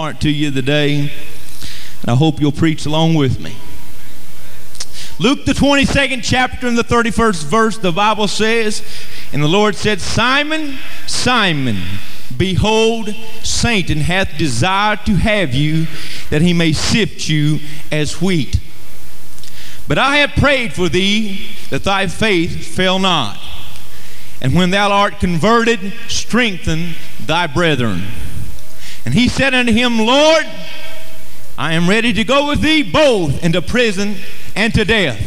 heart to you today, and I hope you'll preach along with me. Luke, the 22nd chapter and the 31st verse, the Bible says, And the Lord said, Simon, Simon, behold, Satan hath desired to have you, that he may sift you as wheat. But I have prayed for thee, that thy faith fail not. And when thou art converted, strengthen thy brethren. And he said unto him, Lord, I am ready to go with thee both into prison and to death.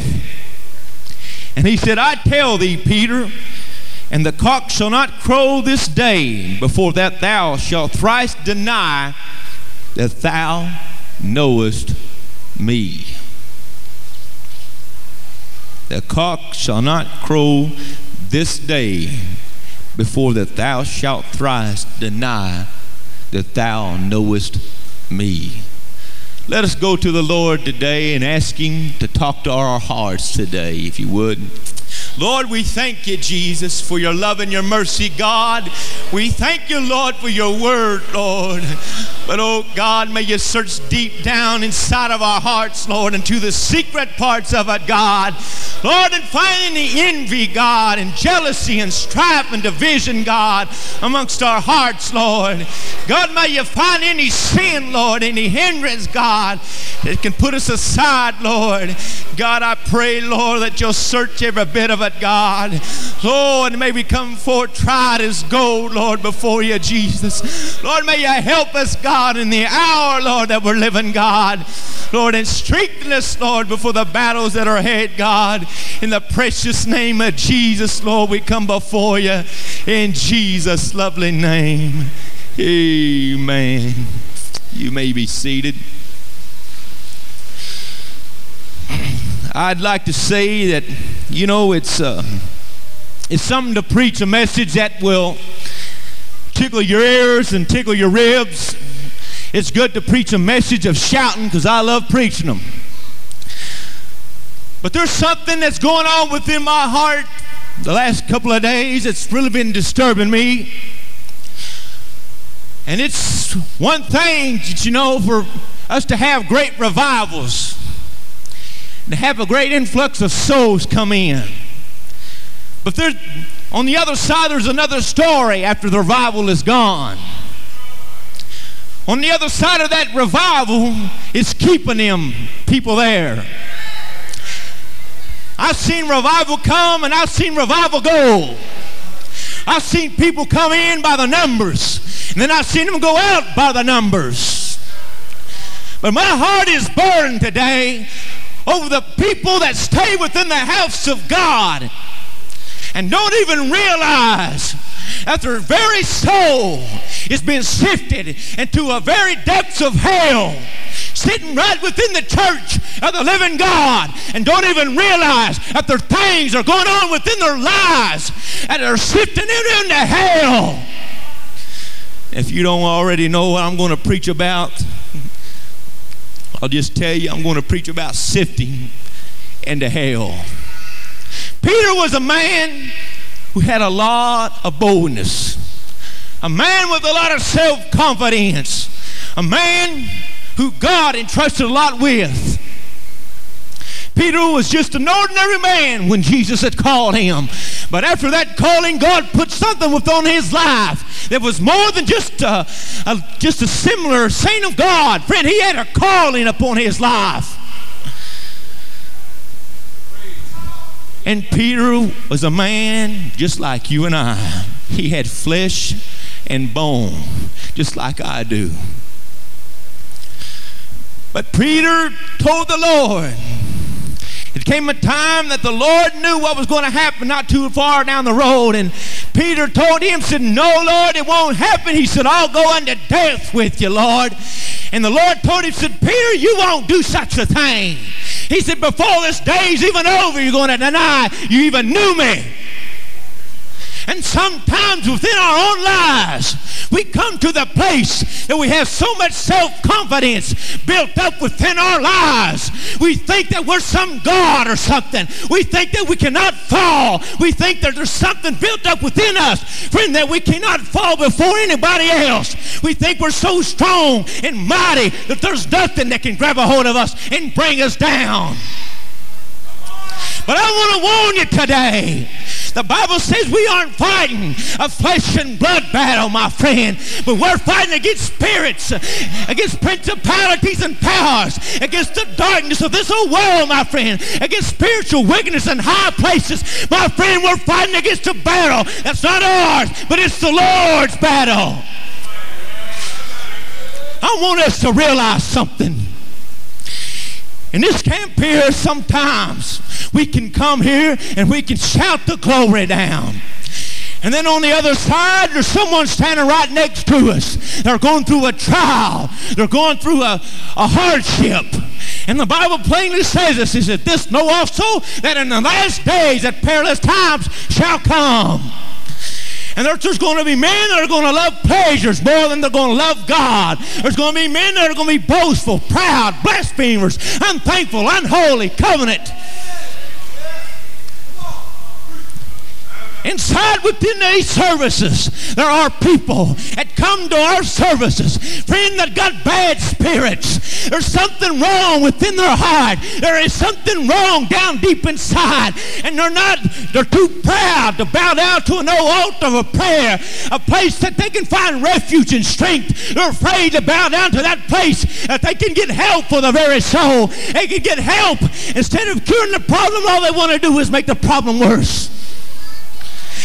And he said, I tell thee, Peter, and the cock shall not crow this day before that thou shalt thrice deny that thou knowest me. The cock shall not crow this day before that thou shalt thrice deny that thou knowest me. Let us go to the Lord today and ask Him to talk to our hearts today, if you would. Lord, we thank you, Jesus, for your love and your mercy, God. We thank you, Lord, for your word, Lord. But, oh God, may you search deep down inside of our hearts, Lord, into the secret parts of it, God. Lord, and find any envy, God, and jealousy and strife and division, God, amongst our hearts, Lord. God, may you find any sin, Lord, any hindrance, God, that can put us aside, Lord. God, I pray, Lord, that you'll search every bit of it, God. Lord, may we come forth tried as gold, Lord, before you, Jesus. Lord, may you help us, God, in the hour, Lord, that we're living, God. Lord, and strengthen us, Lord, before the battles that are ahead, God. In the precious name of Jesus, Lord, we come before you in Jesus' lovely name. Amen. You may be seated. I'd like to say that, you know, it's, uh, it's something to preach a message that will tickle your ears and tickle your ribs. It's good to preach a message of shouting because I love preaching them. But there's something that's going on within my heart the last couple of days that's really been disturbing me. And it's one thing that you know for us to have great revivals to have a great influx of souls come in. But there's, on the other side, there's another story after the revival is gone. On the other side of that revival is keeping them people there. I've seen revival come and I've seen revival go. I've seen people come in by the numbers, and then I've seen them go out by the numbers. But my heart is burdened today over the people that stay within the house of God and don't even realize that their very soul is being sifted into a very depths of hell sitting right within the church of the living God and don't even realize that their things are going on within their lives and they're sifting it into hell. If you don't already know what I'm going to preach about, I'll just tell you, I'm going to preach about sifting into hell. Peter was a man who had a lot of boldness, a man with a lot of self confidence, a man who God entrusted a lot with. Peter was just an ordinary man when Jesus had called him. But after that calling, God put something within his life that was more than just a, a, just a similar saint of God. Friend, he had a calling upon his life. And Peter was a man just like you and I. He had flesh and bone, just like I do. But Peter told the Lord, it came a time that the Lord knew what was going to happen not too far down the road. And Peter told him, said, No, Lord, it won't happen. He said, I'll go unto death with you, Lord. And the Lord told him, said, Peter, you won't do such a thing. He said, Before this day's even over, you're going to deny you even knew me. And sometimes within our own lives, we come to the place that we have so much self confidence built up within our lives. We think that we're some God or something. We think that we cannot fall. We think that there's something built up within us, friend, that we cannot fall before anybody else. We think we're so strong and mighty that there's nothing that can grab a hold of us and bring us down. But I want to warn you today. The Bible says we aren't fighting a flesh and blood battle, my friend, but we're fighting against spirits, against principalities and powers, against the darkness of this whole world, my friend, against spiritual wickedness in high places. My friend, we're fighting against a battle that's not ours, but it's the Lord's battle. I want us to realize something. In this camp here, sometimes we can come here and we can shout the glory down. And then on the other side, there's someone standing right next to us. They're going through a trial. They're going through a, a hardship. And the Bible plainly says this. He said, This know also that in the last days that perilous times shall come. And there's going to be men that are going to love pleasures more than they're going to love God. There's going to be men that are going to be boastful, proud, blasphemers, unthankful, unholy, covenant. Inside within these services, there are people that come to our services, friend, that got bad spirits. There's something wrong within their heart. There is something wrong down deep inside. And they're not, they're too proud to bow down to an old altar of prayer, a place that they can find refuge and strength. They're afraid to bow down to that place that they can get help for the very soul. They can get help. Instead of curing the problem, all they want to do is make the problem worse.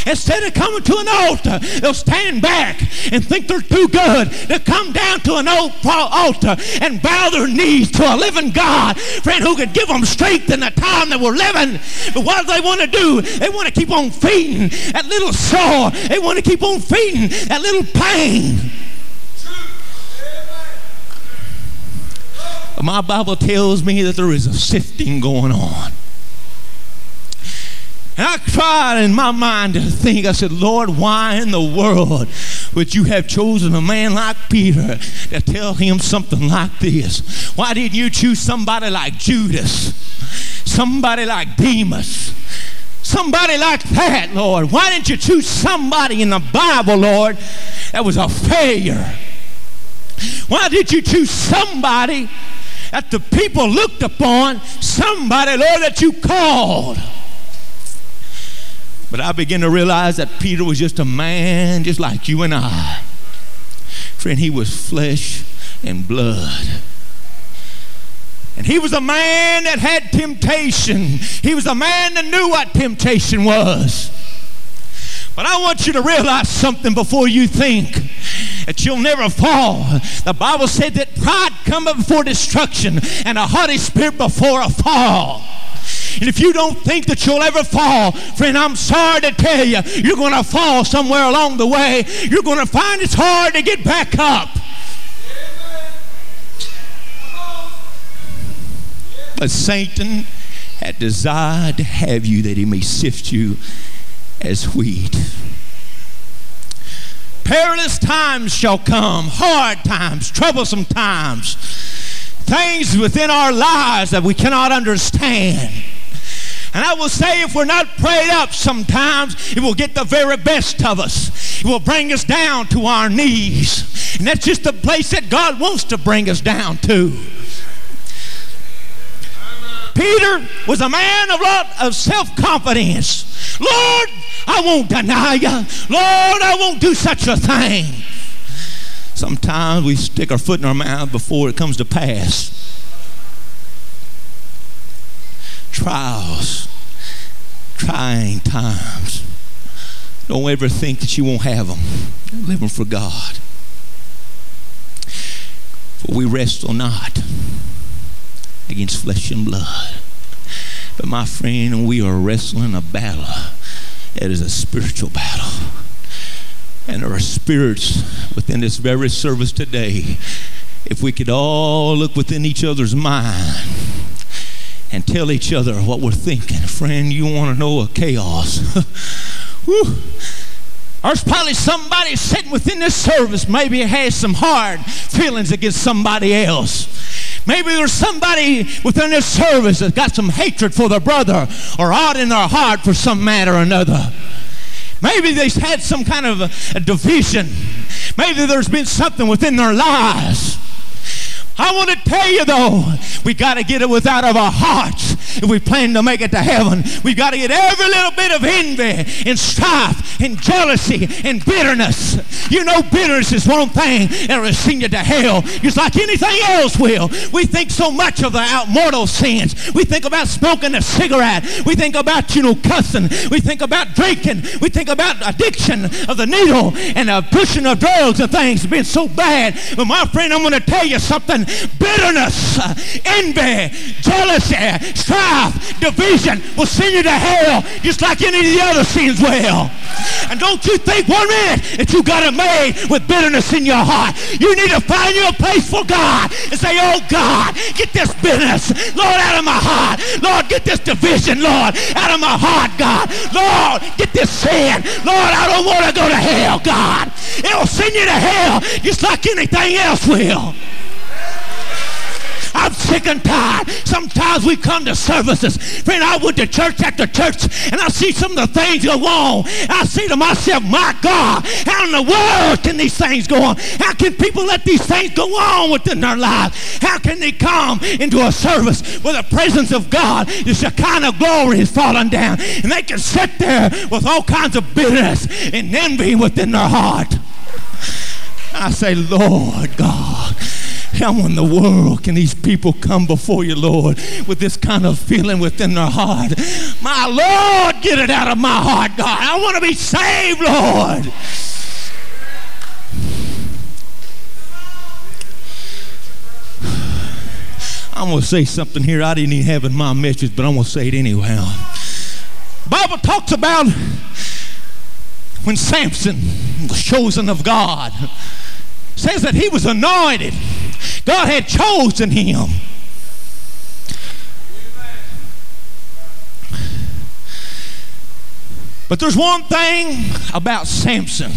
Instead of coming to an altar, they'll stand back and think they're too good to come down to an altar and bow their knees to a living God, friend, who could give them strength in the time that we're living. But what do they want to do? They want to keep on feeding that little sore. They want to keep on feeding that little pain. My Bible tells me that there is a sifting going on. And I tried in my mind to think, I said, Lord, why in the world would you have chosen a man like Peter to tell him something like this? Why didn't you choose somebody like Judas? Somebody like Demas? Somebody like that, Lord. Why didn't you choose somebody in the Bible, Lord, that was a failure? Why did you choose somebody that the people looked upon, somebody, Lord, that you called? But I began to realize that Peter was just a man just like you and I. Friend, he was flesh and blood. And he was a man that had temptation. He was a man that knew what temptation was. But I want you to realize something before you think that you'll never fall. The Bible said that pride cometh before destruction and a haughty spirit before a fall. And if you don't think that you'll ever fall, friend, I'm sorry to tell you, you're going to fall somewhere along the way. You're going to find it's hard to get back up. But Satan had desired to have you that he may sift you as wheat. Perilous times shall come, hard times, troublesome times, things within our lives that we cannot understand. And I will say, if we're not prayed up sometimes, it will get the very best of us. It will bring us down to our knees. And that's just the place that God wants to bring us down to. Peter was a man of, lot of self confidence. Lord, I won't deny you. Lord, I won't do such a thing. Sometimes we stick our foot in our mouth before it comes to pass. trials, trying times. Don't ever think that you won't have them. Live them for God. For we wrestle not against flesh and blood. But my friend, we are wrestling a battle. It is a spiritual battle. And there are spirits within this very service today. If we could all look within each other's mind and tell each other what we're thinking. Friend, you want to know a chaos. There's probably somebody sitting within this service, maybe has some hard feelings against somebody else. Maybe there's somebody within this service that's got some hatred for their brother or out in their heart for some matter or another. Maybe they've had some kind of a, a division. Maybe there's been something within their lives. I want to tell you though, we got to get it without of our hearts if we plan to make it to heaven. We've got to get every little bit of envy and strife and jealousy and bitterness. You know, bitterness is one thing that'll send you to hell, just like anything else will. We think so much of the mortal sins. We think about smoking a cigarette. We think about, you know, cussing. We think about drinking. We think about addiction of the needle and the pushing of drugs and things. It's so bad. But my friend, I'm going to tell you something bitterness, envy, jealousy, strife, division will send you to hell just like any of the other sins will. And don't you think one minute that you got it made with bitterness in your heart. You need to find your place for God and say, oh God, get this bitterness, Lord, out of my heart. Lord, get this division, Lord, out of my heart, God. Lord, get this sin. Lord, I don't want to go to hell, God. It will send you to hell just like anything else will. I'm sick and tired. Sometimes we come to services. Friend, I went to church after church and I see some of the things go on. I say to myself, my God, how in the world can these things go on? How can people let these things go on within their lives? How can they come into a service where the presence of God, the Shekinah glory is falling down and they can sit there with all kinds of bitterness and envy within their heart? I say, Lord God, how in the world can these people come before you, Lord, with this kind of feeling within their heart? My Lord, get it out of my heart, God. I want to be saved, Lord. I'm going to say something here I didn't even have in my message, but I'm going to say it anyway. Bible talks about when Samson was chosen of God says that he was anointed. God had chosen him. But there's one thing about Samson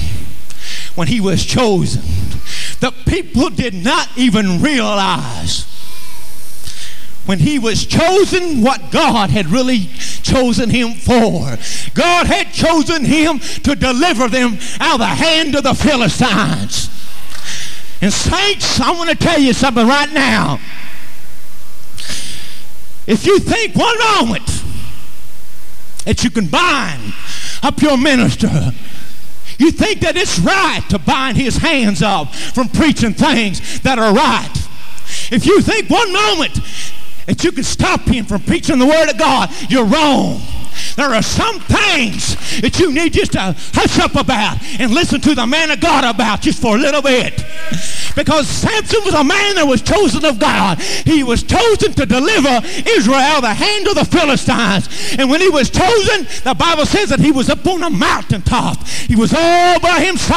when he was chosen. The people did not even realize when he was chosen what God had really chosen him for. God had chosen him to deliver them out of the hand of the Philistines. And saints, I want to tell you something right now. If you think one moment that you can bind up your minister, you think that it's right to bind his hands up from preaching things that are right. If you think one moment that you can stop him from preaching the word of God, you're wrong. There are some things that you need just to hush up about and listen to the man of God about just for a little bit. Because Samson was a man that was chosen of God. He was chosen to deliver Israel the hand of the Philistines. And when he was chosen, the Bible says that he was up on a mountaintop. He was all by himself.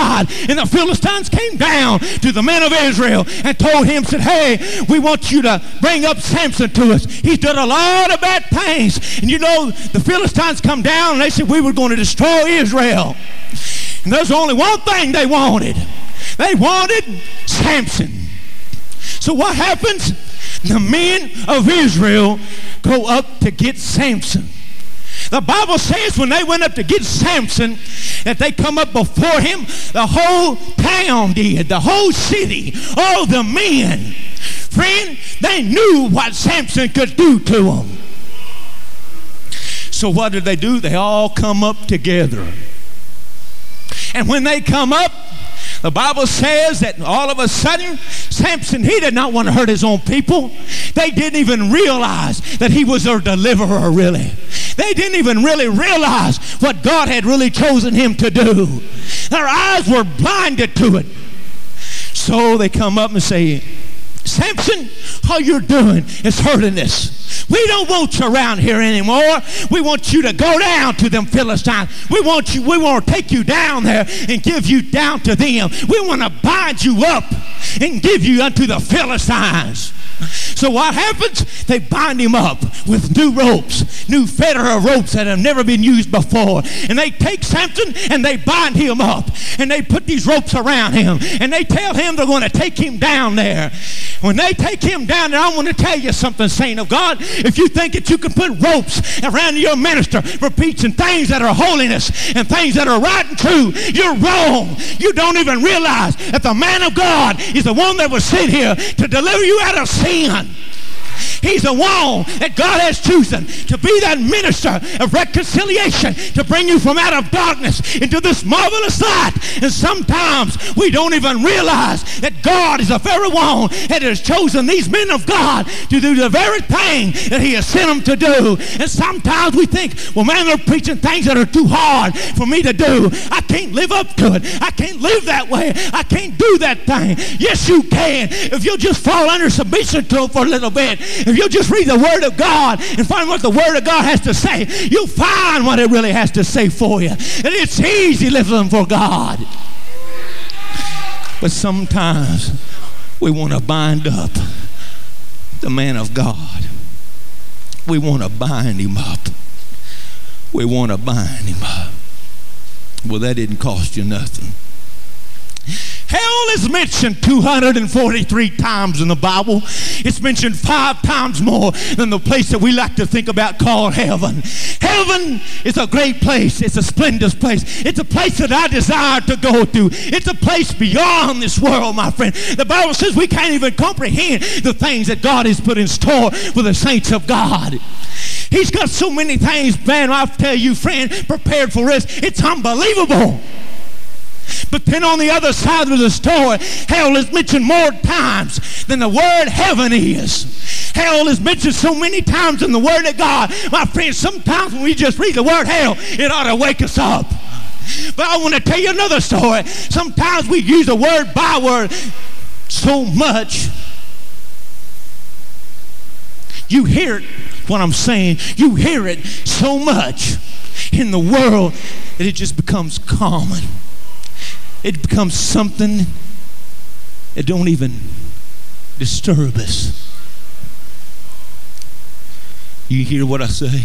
And the Philistines came down to the men of Israel and told him, said, hey, we want you to bring up Samson to us. He's done a lot of bad things. And you know, the Philistines come down and they said, we were going to destroy Israel. And there's only one thing they wanted. They wanted Samson. So what happens? The men of Israel go up to get Samson. The Bible says when they went up to get Samson, that they come up before him, the whole town did, the whole city, all the men. Friend, they knew what Samson could do to them. So what did they do? They all come up together. And when they come up, the Bible says that all of a sudden, Samson, he did not want to hurt his own people. They didn't even realize that he was their deliverer, really. They didn't even really realize what God had really chosen him to do. Their eyes were blinded to it. So they come up and say, Samson, how you're doing is hurting us. We don't want you around here anymore. We want you to go down to them Philistines. We want you, we want to take you down there and give you down to them. We want to bind you up and give you unto the Philistines. So what happens? They bind him up with new ropes, new fetter of ropes that have never been used before. And they take Samson and they bind him up. And they put these ropes around him. And they tell him they're going to take him down there. When they take him down there, I want to tell you something, saint of God. If you think that you can put ropes around your minister for preaching things that are holiness and things that are right and true, you're wrong. You don't even realize that the man of God is the one that was sent here to deliver you out of sin. 稀罕 He's the one that God has chosen to be that minister of reconciliation, to bring you from out of darkness into this marvelous light. And sometimes we don't even realize that God is the very one that has chosen these men of God to do the very thing that he has sent them to do. And sometimes we think, well, man, they're preaching things that are too hard for me to do. I can't live up to it. I can't live that way. I can't do that thing. Yes, you can. If you'll just fall under submission to Him for a little bit. If you'll just read the Word of God and find what the Word of God has to say, you'll find what it really has to say for you. And it's easy living for God. But sometimes we want to bind up the man of God. We want to bind him up. We want to bind him up. Well, that didn't cost you nothing. Hell is mentioned 243 times in the Bible. It's mentioned five times more than the place that we like to think about called heaven. Heaven is a great place. It's a splendid place. It's a place that I desire to go to. It's a place beyond this world, my friend. The Bible says we can't even comprehend the things that God has put in store for the saints of God. He's got so many things, man, I tell you, friend, prepared for us. It's unbelievable. But then on the other side of the story, hell is mentioned more times than the word heaven is. Hell is mentioned so many times in the Word of God. My friends, sometimes when we just read the word hell, it ought to wake us up. But I want to tell you another story. Sometimes we use the word by word so much. You hear what I'm saying, you hear it so much in the world that it just becomes common it becomes something that don't even disturb us. You hear what I say?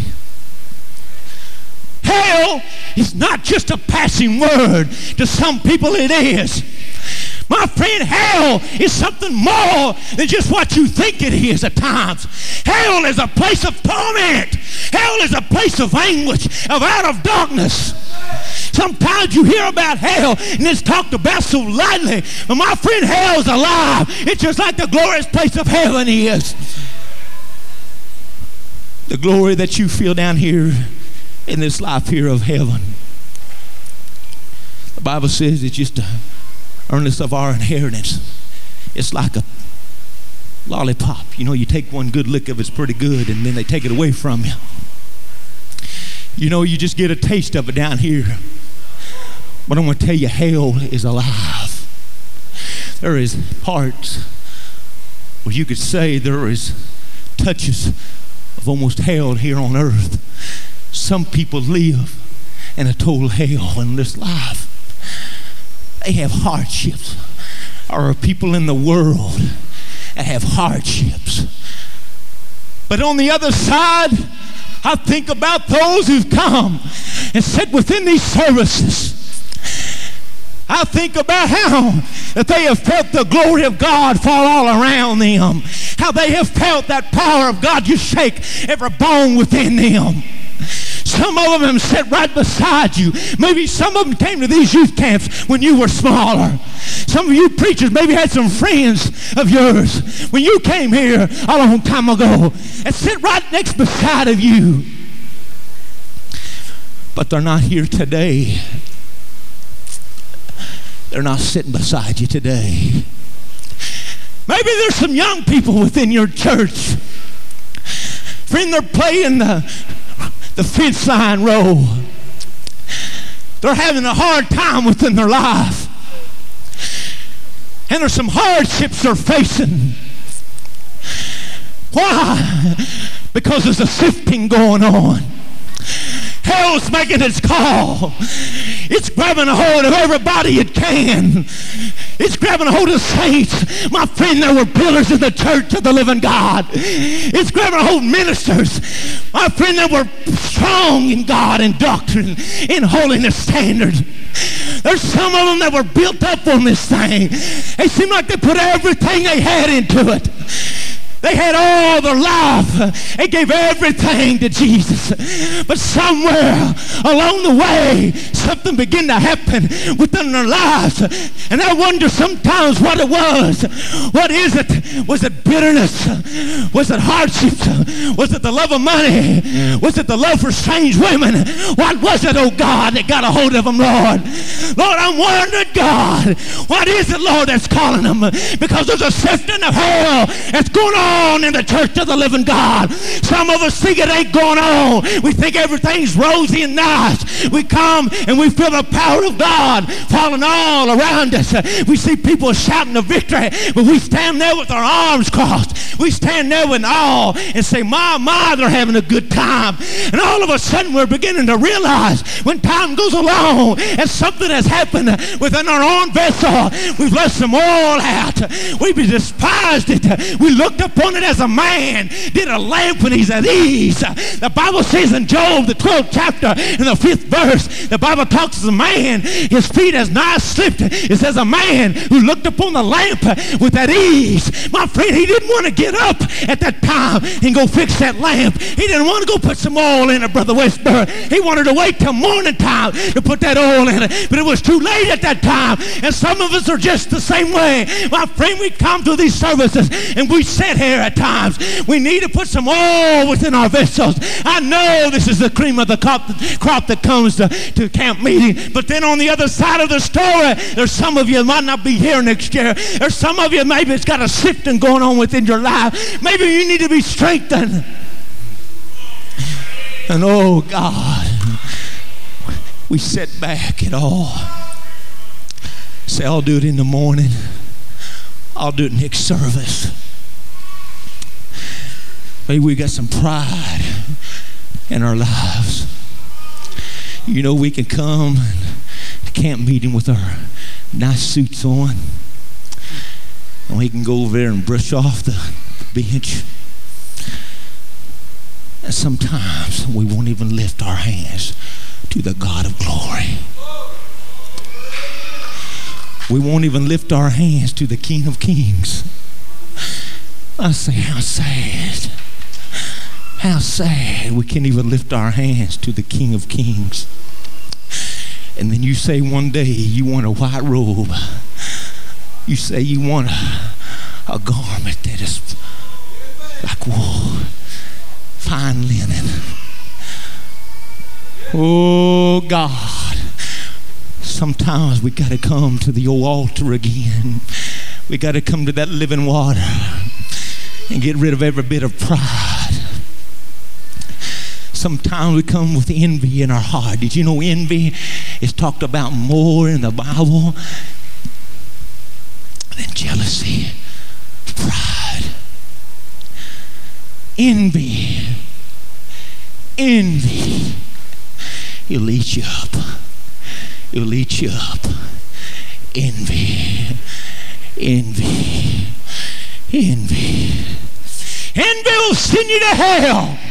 Hell is not just a passing word. To some people, it is. My friend, hell is something more than just what you think it is at times. Hell is a place of torment. Hell is a place of anguish, of out of darkness. Sometimes you hear about hell and it's talked about so lightly. But my friend, hell's alive. It's just like the glorious place of heaven is. The glory that you feel down here in this life here of heaven. The Bible says it's just a earnest of our inheritance. It's like a lollipop. You know, you take one good lick of it's pretty good, and then they take it away from you. You know, you just get a taste of it down here. But I'm going to tell you, hell is alive. There is parts where you could say there is touches of almost hell here on earth. Some people live in a total hell in this life. They have hardships. Are people in the world that have hardships. But on the other side, I think about those who've come and sit within these services. I think about how that they have felt the glory of God fall all around them. How they have felt that power of God just shake every bone within them. Some of them sit right beside you. Maybe some of them came to these youth camps when you were smaller. Some of you preachers maybe had some friends of yours when you came here a long time ago and sit right next beside of you. But they're not here today. They're not sitting beside you today. Maybe there's some young people within your church. Friend, they're playing the the fence line row. They're having a hard time within their life. And there's some hardships they're facing. Why? because there's a sifting going on. Hell's making its call. It's grabbing a hold of everybody it can. It's grabbing a hold of saints. My friend, there were pillars in the church of the living God. It's grabbing a hold of ministers. My friend, there were strong in God and doctrine, in holiness standard. There's some of them that were built up on this thing. It seemed like they put everything they had into it. They had all their life. They gave everything to Jesus. But somewhere along the way, something began to happen within their lives. And I wonder sometimes what it was. What is it? Was it bitterness? Was it hardships? Was it the love of money? Was it the love for strange women? What was it, oh God, that got a hold of them, Lord? Lord, I'm wondering, God, what is it, Lord, that's calling them? Because there's a sifting of hell that's going on on in the church of the living God. Some of us think it ain't going on. We think everything's rosy and nice. We come and we feel the power of God falling all around us. We see people shouting the victory, but we stand there with our arms crossed. We stand there with awe and say, My, my, they're having a good time. And all of a sudden we're beginning to realize when time goes along and something has happened within our own vessel, we've left some oil out. We've despised it. We looked upon it as a man did a lamp when he's at ease. The Bible says in Job, the 12th chapter, in the fifth verse, the Bible talks as a man, his feet has not slipped. It says a man who looked upon the lamp with that ease. My friend, he didn't want to get up at that time and go fix that lamp. He didn't want to go put some oil in it, Brother Westboro. He wanted to wait till morning time to put that oil in it. But it was too late at that time. And some of us are just the same way. My friend, we come to these services and we sit here at times. We need to put some oil within our vessels. I know this is the cream of the crop, crop that comes to, to camp meeting, but then on the other side of the story, there's some of you might not be here next year. There's some of you maybe it's got a sifting going on within your life. Maybe you need to be strengthened. And oh God, we sit back at all. Say, I'll do it in the morning. I'll do it next service. Maybe we got some pride in our lives. You know, we can come to camp meeting with our nice suits on. And we can go over there and brush off the bench. And sometimes we won't even lift our hands to the God of glory. We won't even lift our hands to the King of Kings. I say, how sad. How sad we can't even lift our hands to the King of Kings. And then you say one day you want a white robe. You say you want a, a garment that is like wool, fine linen. Oh God. Sometimes we got to come to the old altar again. We got to come to that living water and get rid of every bit of pride sometimes we come with envy in our heart. Did you know envy is talked about more in the Bible than jealousy, pride, envy, envy. It'll eat you up. It'll eat you up. Envy, envy, envy. Envy will send you to hell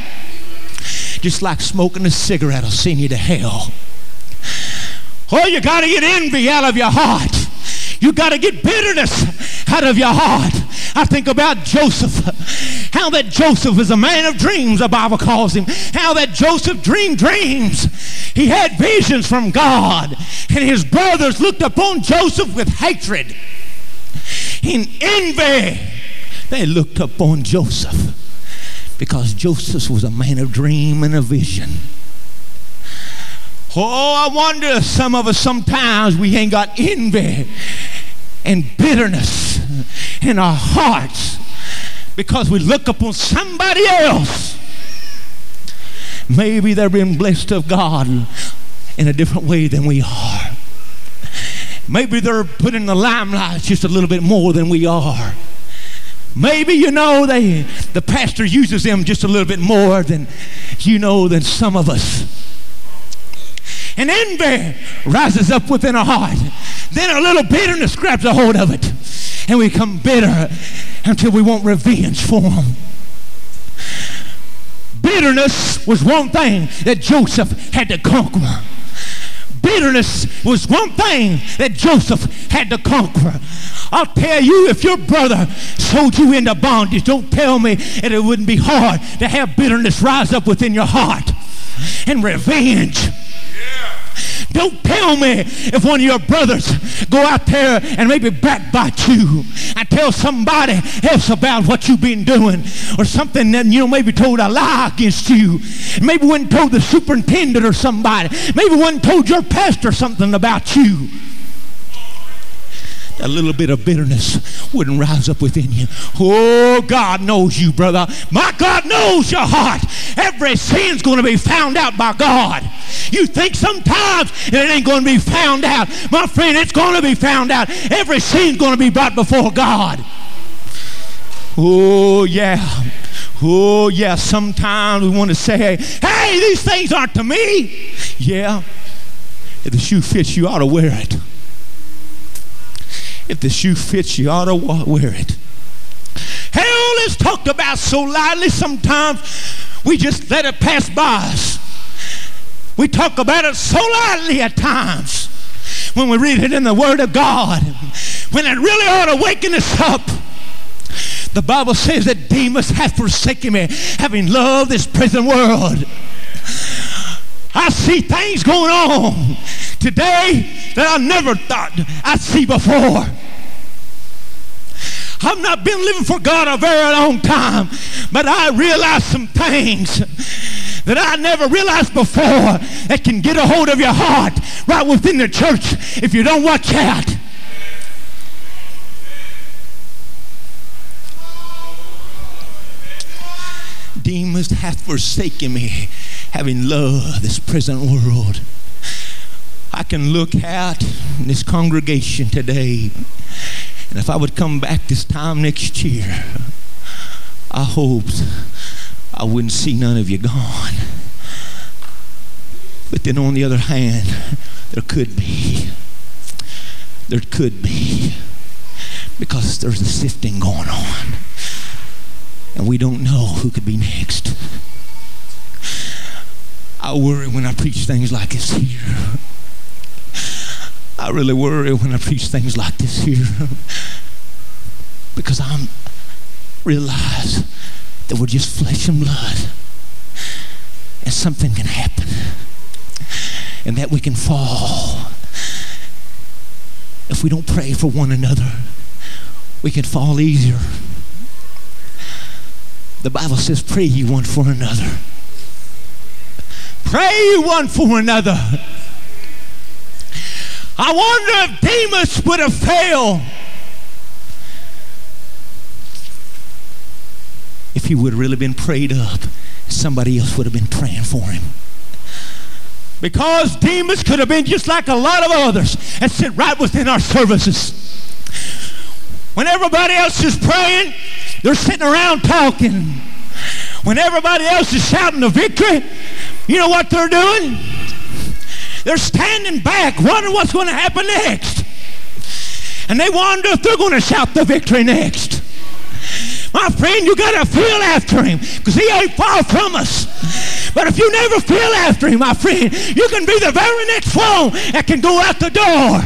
just like smoking a cigarette will send you to hell. Oh, you got to get envy out of your heart. You got to get bitterness out of your heart. I think about Joseph. How that Joseph is a man of dreams, the Bible calls him. How that Joseph dreamed dreams. He had visions from God. And his brothers looked upon Joseph with hatred. In envy, they looked upon Joseph because Joseph was a man of dream and a vision. Oh, I wonder some of us sometimes we ain't got envy and bitterness in our hearts because we look upon somebody else. Maybe they're being blessed of God in a different way than we are. Maybe they're put in the limelight just a little bit more than we are. Maybe you know they the pastor uses them just a little bit more than you know than some of us. And envy rises up within our heart. Then a little bitterness grabs a hold of it. And we become bitter until we want revenge for them. Bitterness was one thing that Joseph had to conquer. Bitterness was one thing that Joseph had to conquer. I'll tell you, if your brother sold you into bondage, don't tell me that it wouldn't be hard to have bitterness rise up within your heart and revenge. Don't tell me if one of your brothers go out there and maybe backbite you and tell somebody else about what you've been doing or something that you know maybe told a lie against you. Maybe one told the superintendent or somebody. Maybe one told your pastor something about you a little bit of bitterness wouldn't rise up within you. Oh, God knows you, brother. My God knows your heart. Every sin's going to be found out by God. You think sometimes it ain't going to be found out. My friend, it's going to be found out. Every sin's going to be brought before God. Oh, yeah. Oh, yeah. Sometimes we want to say, hey, these things aren't to me. Yeah. If the shoe fits, you ought to wear it. If the shoe fits, you ought to wear it. Hell is talked about so lightly sometimes we just let it pass by us. We talk about it so lightly at times when we read it in the Word of God. When it really ought to waken us up. The Bible says that Demas hath forsaken me, having loved this present world. I see things going on today that I never thought I'd see before. I've not been living for God a very long time, but I realize some things that I never realized before that can get a hold of your heart right within the church if you don't watch out. Demas hath forsaken me, having loved this present world. I can look out this congregation today, and if I would come back this time next year, I hoped I wouldn't see none of you gone. But then on the other hand, there could be. There could be. Because there's a sifting going on. And we don't know who could be next. I worry when I preach things like this here. I really worry when I preach things like this here. Because I'm realize that we're just flesh and blood. And something can happen. And that we can fall. If we don't pray for one another we can fall easier. The bible says pray ye one for another pray one for another I wonder if Demas would have failed if he would have really been prayed up. Somebody else would have been praying for him. Because Demas could have been just like a lot of others and sit right within our services. When everybody else is praying, they're sitting around talking. When everybody else is shouting the victory, you know what they're doing? They're standing back, wondering what's going to happen next. And they wonder if they're going to shout the victory next. My friend, you got to feel after him because he ain't far from us. But if you never feel after him, my friend, you can be the very next one that can go out the door.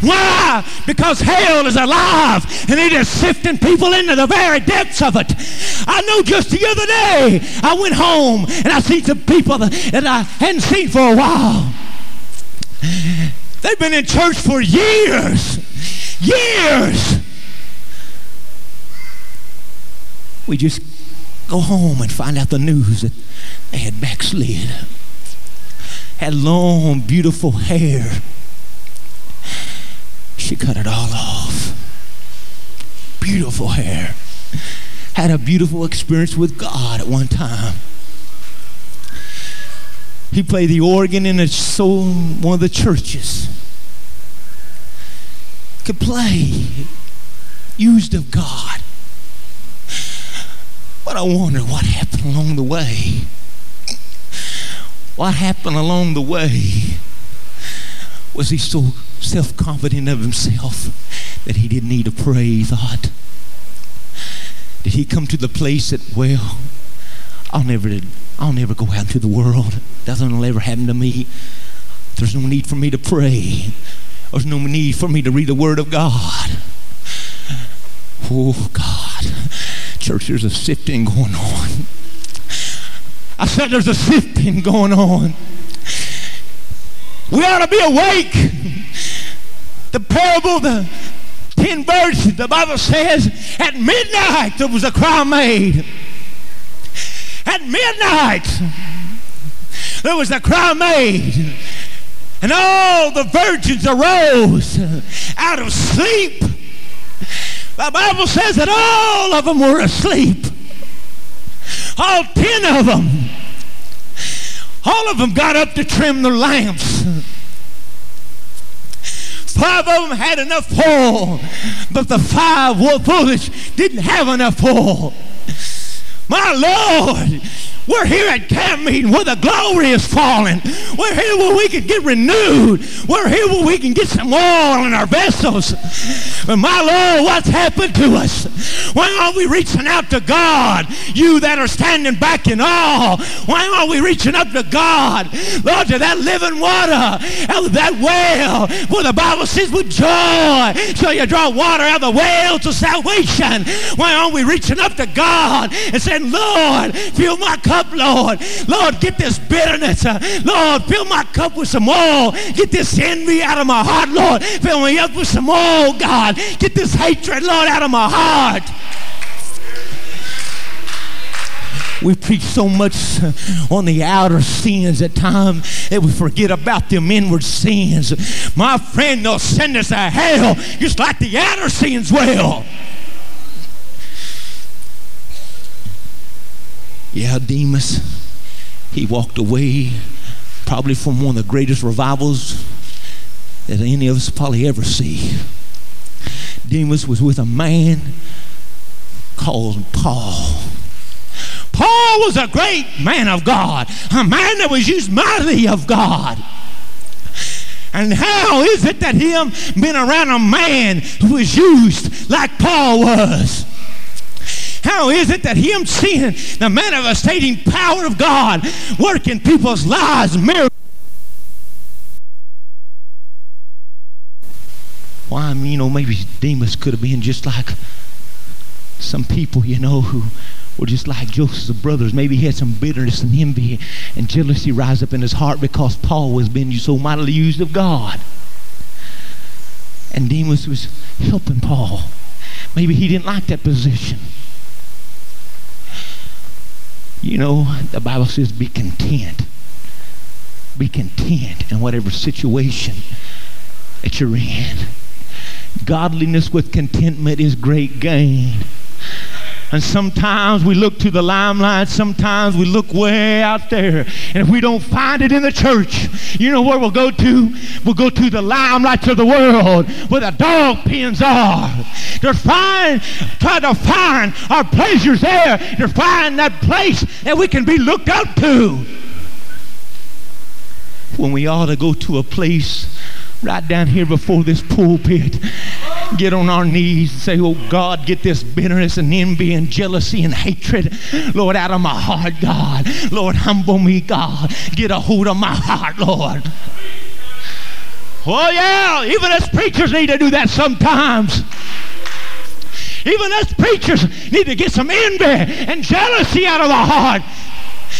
Why? Because hell is alive and it is sifting people into the very depths of it. I know just the other day I went home and I see some people that I hadn't seen for a while. They've been in church for years. Years. We just go home and find out the news that they had backslid. Had long, beautiful hair she cut it all off. Beautiful hair. Had a beautiful experience with God at one time. He played the organ in a soul, one of the churches. Could play. used of God. But I wonder what happened along the way. What happened along the way? Was he so self confident of himself that he didn't need to pray, he thought? Did he come to the place that, well, I'll never, I'll never go out into the world. Nothing will ever happen to me. There's no need for me to pray. There's no need for me to read the Word of God. Oh, God. Church, there's a sifting going on. I said there's a sifting going on. We ought to be awake. The parable, the ten virgins, the Bible says, at midnight there was a cry made. At midnight there was a cry made. And all the virgins arose out of sleep. The Bible says that all of them were asleep. All ten of them. All of them got up to trim their lamps. Five of them had enough oil, but the five were foolish, didn't have enough oil. My Lord, we're here at camp meeting where the glory is falling. We're here where we can get renewed. We're here where we can get some oil in our vessels. But my Lord, what's happened to us? Why aren't we reaching out to God? You that are standing back in awe, why aren't we reaching up to God? Lord, to that living water, out of that well, where the Bible says with joy, shall you draw water out of the well to salvation. Why aren't we reaching up to God and saying, Lord, fill my cup Lord. Lord, get this bitterness. Uh, Lord, fill my cup with some oil. Get this envy out of my heart, Lord. Fill me up with some oil, God. Get this hatred, Lord, out of my heart. We preach so much uh, on the outer sins at times that we forget about them inward sins. My friend, they'll send us to hell just like the outer sins will. Yeah, Demas, he walked away probably from one of the greatest revivals that any of us probably ever see. Demas was with a man called Paul. Paul was a great man of God, a man that was used mightily of God. And how is it that him being around a man who was used like Paul was? How is it that him seeing the manifesting power of God working people's lives, miracles? Why, I mean, you know, maybe Demas could have been just like some people, you know, who were just like Joseph's brothers. Maybe he had some bitterness and envy and jealousy rise up in his heart because Paul was being so mightily used of God. And Demas was helping Paul. Maybe he didn't like that position. You know, the Bible says be content. Be content in whatever situation that you're in. Godliness with contentment is great gain. And sometimes we look to the limelight, sometimes we look way out there. And if we don't find it in the church, you know where we'll go to? We'll go to the limelight of the world where the dog pens are. To find, try to find our pleasures there, to find that place that we can be looked up to. When we ought to go to a place right down here before this pulpit get on our knees and say, Oh God, get this bitterness and envy and jealousy and hatred, Lord, out of my heart, God. Lord, humble me, God. Get a hold of my heart, Lord. Oh, yeah, even us preachers need to do that sometimes. Even us preachers need to get some envy and jealousy out of our heart,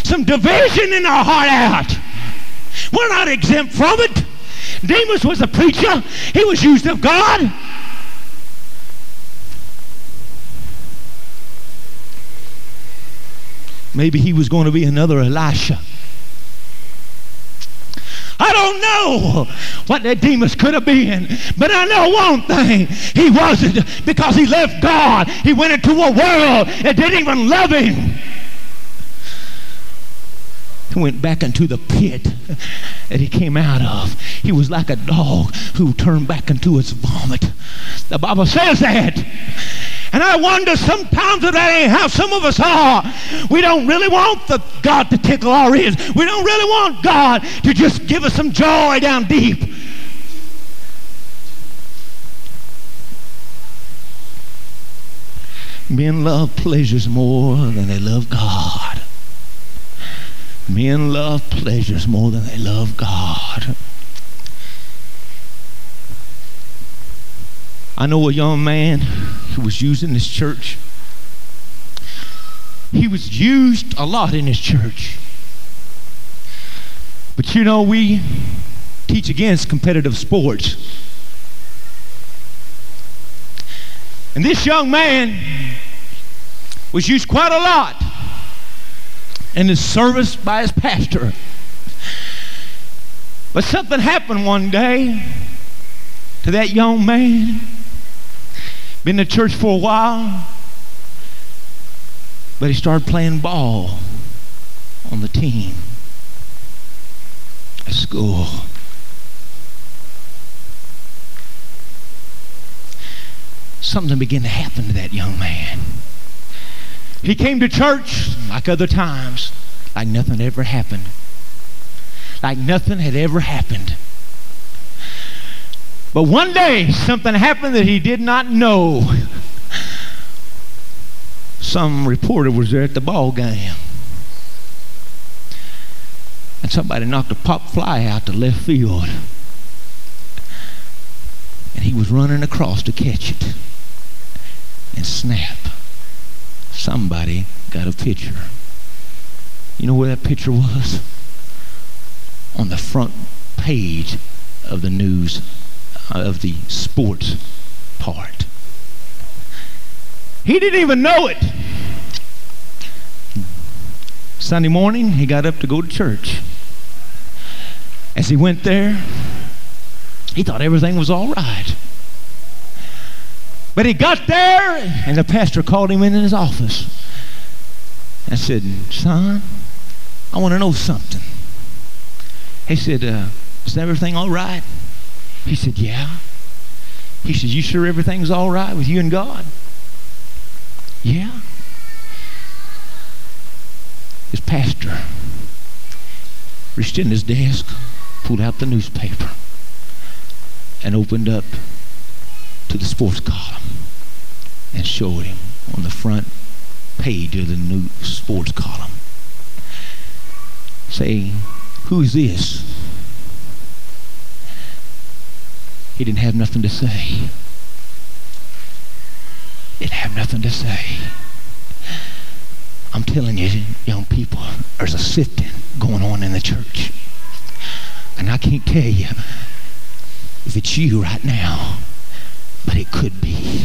some division in our heart out. We're not exempt from it. Demas was a preacher, he was used of God. Maybe he was going to be another Elisha. I don't know what that Demas could have been, but I know one thing. He wasn't because he left God. He went into a world that didn't even love him. He went back into the pit that he came out of. He was like a dog who turned back into its vomit. The Bible says that. And I wonder sometimes if that ain't how some of us are. We don't really want the God to tickle our ears. We don't really want God to just give us some joy down deep. Men love pleasures more than they love God. Men love pleasures more than they love God. I know a young man who was used in this church. He was used a lot in his church. But you know, we teach against competitive sports. And this young man was used quite a lot in his service by his pastor. But something happened one day to that young man. Been to church for a while, but he started playing ball on the team at school. something began to happen to that young man. He came to church like other times, like nothing ever happened. Like nothing had ever happened. But one day, something happened that he did not know. Some reporter was there at the ball game. And somebody knocked a pop fly out to left field. And he was running across to catch it and snap, somebody got a picture. You know where that picture was? On the front page of the news, of the sports part. He didn't even know it. Sunday morning, he got up to go to church. As he went there, he thought everything was all right. But he got there, and the pastor called him in his office and said, Son, I want to know something. He said, uh, Is everything all right? He said, Yeah. He said, You sure everything's all right with you and God? Yeah. His pastor reached in his desk, pulled out the newspaper, and opened up to the sports column and showed him on the front page of the new sports column. Saying, Who's this? He didn't have nothing to say. Didn't have nothing to say. I'm telling you, young people, there's a sifting going on in the church. And I can't tell you if it's you right now but it could be.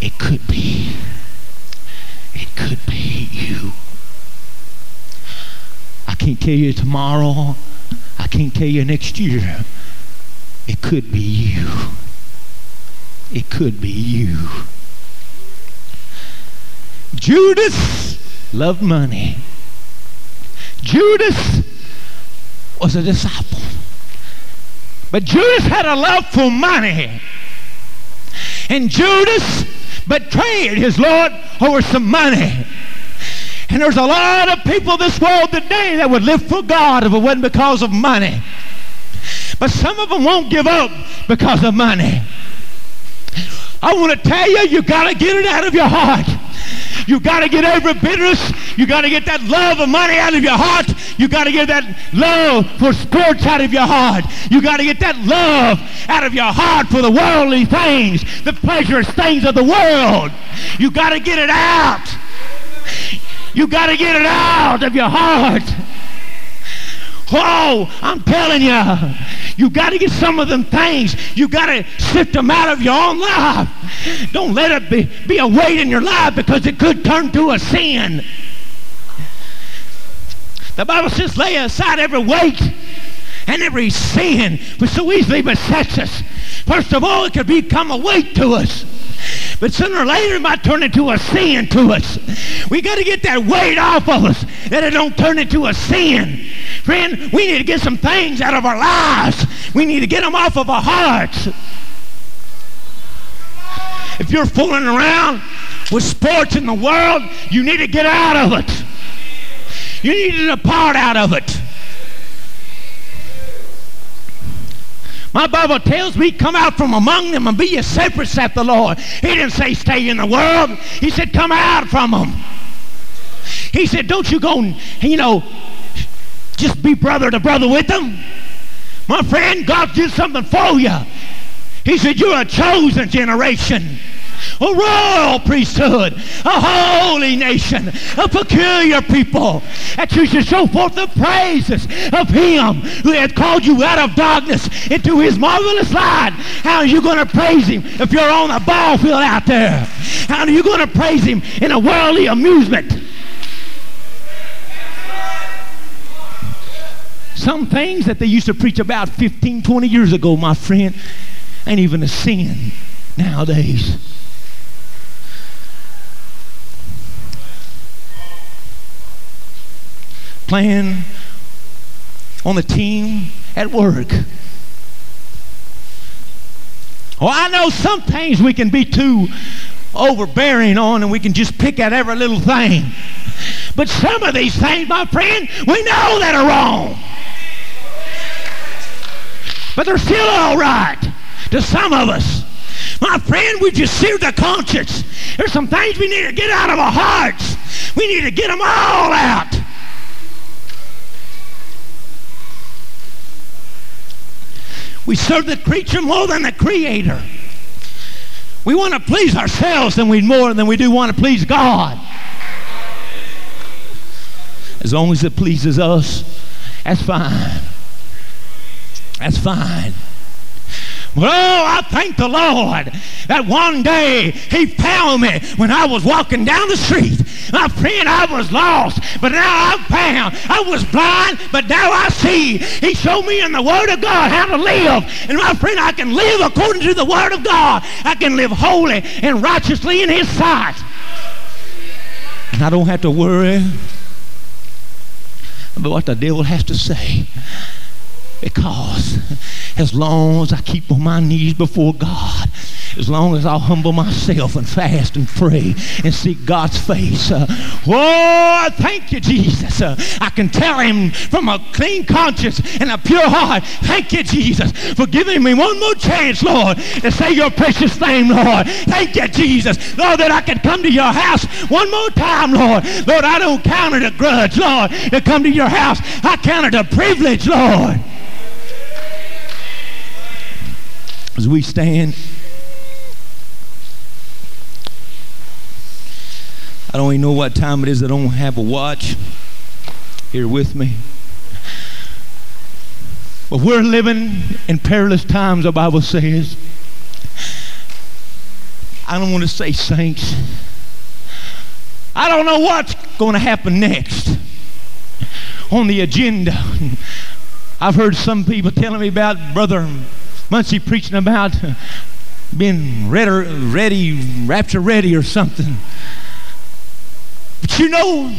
It could be. It could be you. I can't tell you tomorrow. I can't tell you next year. It could be you. It could be you. Judas loved money. Judas was a disciple. But Judas had a love for money. And Judas betrayed his Lord over some money. And there's a lot of people in this world today that would live for God if it wasn't because of money. But some of them won't give up because of money. I want to tell you, you got to get it out of your heart. You got to get every bitterness. You got to get that love of money out of your heart. You got to get that love for sports out of your heart. You got to get that love out of your heart for the worldly things, the pleasurous things of the world. You got to get it out. You got to get it out of your heart. Oh, I'm telling you, you got to get some of them things. You got to sift them out of your own life. Don't let it be, be a weight in your life because it could turn to a sin. The Bible says, lay aside every weight and every sin which so easily besets us. First of all, it could become a weight to us. But sooner or later it might turn into a sin to us. We got to get that weight off of us that it don't turn into a sin. Friend, we need to get some things out of our lives. We need to get them off of our hearts. If you're fooling around with sports in the world, you need to get out of it. You need to depart out of it. My Bible tells me, come out from among them and be ye separate, saith the Lord. He didn't say stay in the world. He said, come out from them. He said, don't you go you know, just be brother to brother with them. My friend, God did something for you. He said, you're a chosen generation a royal priesthood, a holy nation, a peculiar people, that you should show forth the praises of him who hath called you out of darkness into his marvelous light. How are you going to praise him if you're on the ball field out there? How are you going to praise him in a worldly amusement? Some things that they used to preach about 15, 20 years ago, my friend, ain't even a sin nowadays. playing on the team at work. Well, I know some things we can be too overbearing on and we can just pick at every little thing. But some of these things, my friend, we know that are wrong. But they're still all right to some of us. My friend, we just seared the conscience. There's some things we need to get out of our hearts. We need to get them all out. We serve the creature more than the creator. We want to please ourselves than we more than we do want to please God. As long as it pleases us, that's fine. That's fine. Well, oh, I thank the Lord that one day He found me when I was walking down the street. My friend, I was lost, but now I'm found. I was blind, but now I see. He showed me in the Word of God how to live. And my friend, I can live according to the Word of God. I can live holy and righteously in His sight. And I don't have to worry about what the devil has to say. Because as long as I keep on my knees before God, as long as I'll humble myself and fast and pray and seek God's face. Uh, oh, thank you, Jesus. Uh, I can tell him from a clean conscience and a pure heart, thank you, Jesus, for giving me one more chance, Lord, to say your precious name, Lord. Thank you, Jesus, Lord, that I can come to your house one more time, Lord. Lord, I don't count it a grudge, Lord, to come to your house. I count it a privilege, Lord. As we stand, I don't even know what time it is. I don't have a watch here with me. But we're living in perilous times, the Bible says. I don't want to say saints. I don't know what's going to happen next on the agenda. I've heard some people telling me about Brother Muncie preaching about being ready, ready, rapture ready or something. But you know,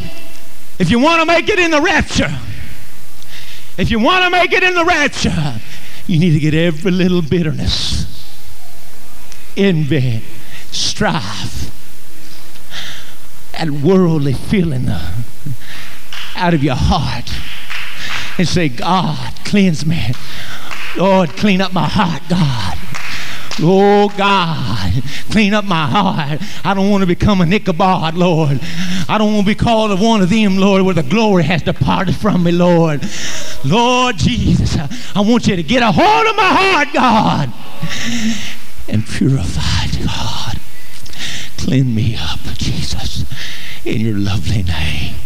if you want to make it in the rapture, if you want to make it in the rapture, you need to get every little bitterness, envy, strife, and worldly feeling uh, out of your heart and say, God, cleanse me. Lord, clean up my heart, God. Oh God, clean up my heart. I don't want to become a Ichabod, Lord. I don't want to be called one of them, Lord, where the glory has departed from me, Lord. Lord Jesus, I want you to get a hold of my heart, God, and purify it, God. Clean me up, Jesus, in your lovely name.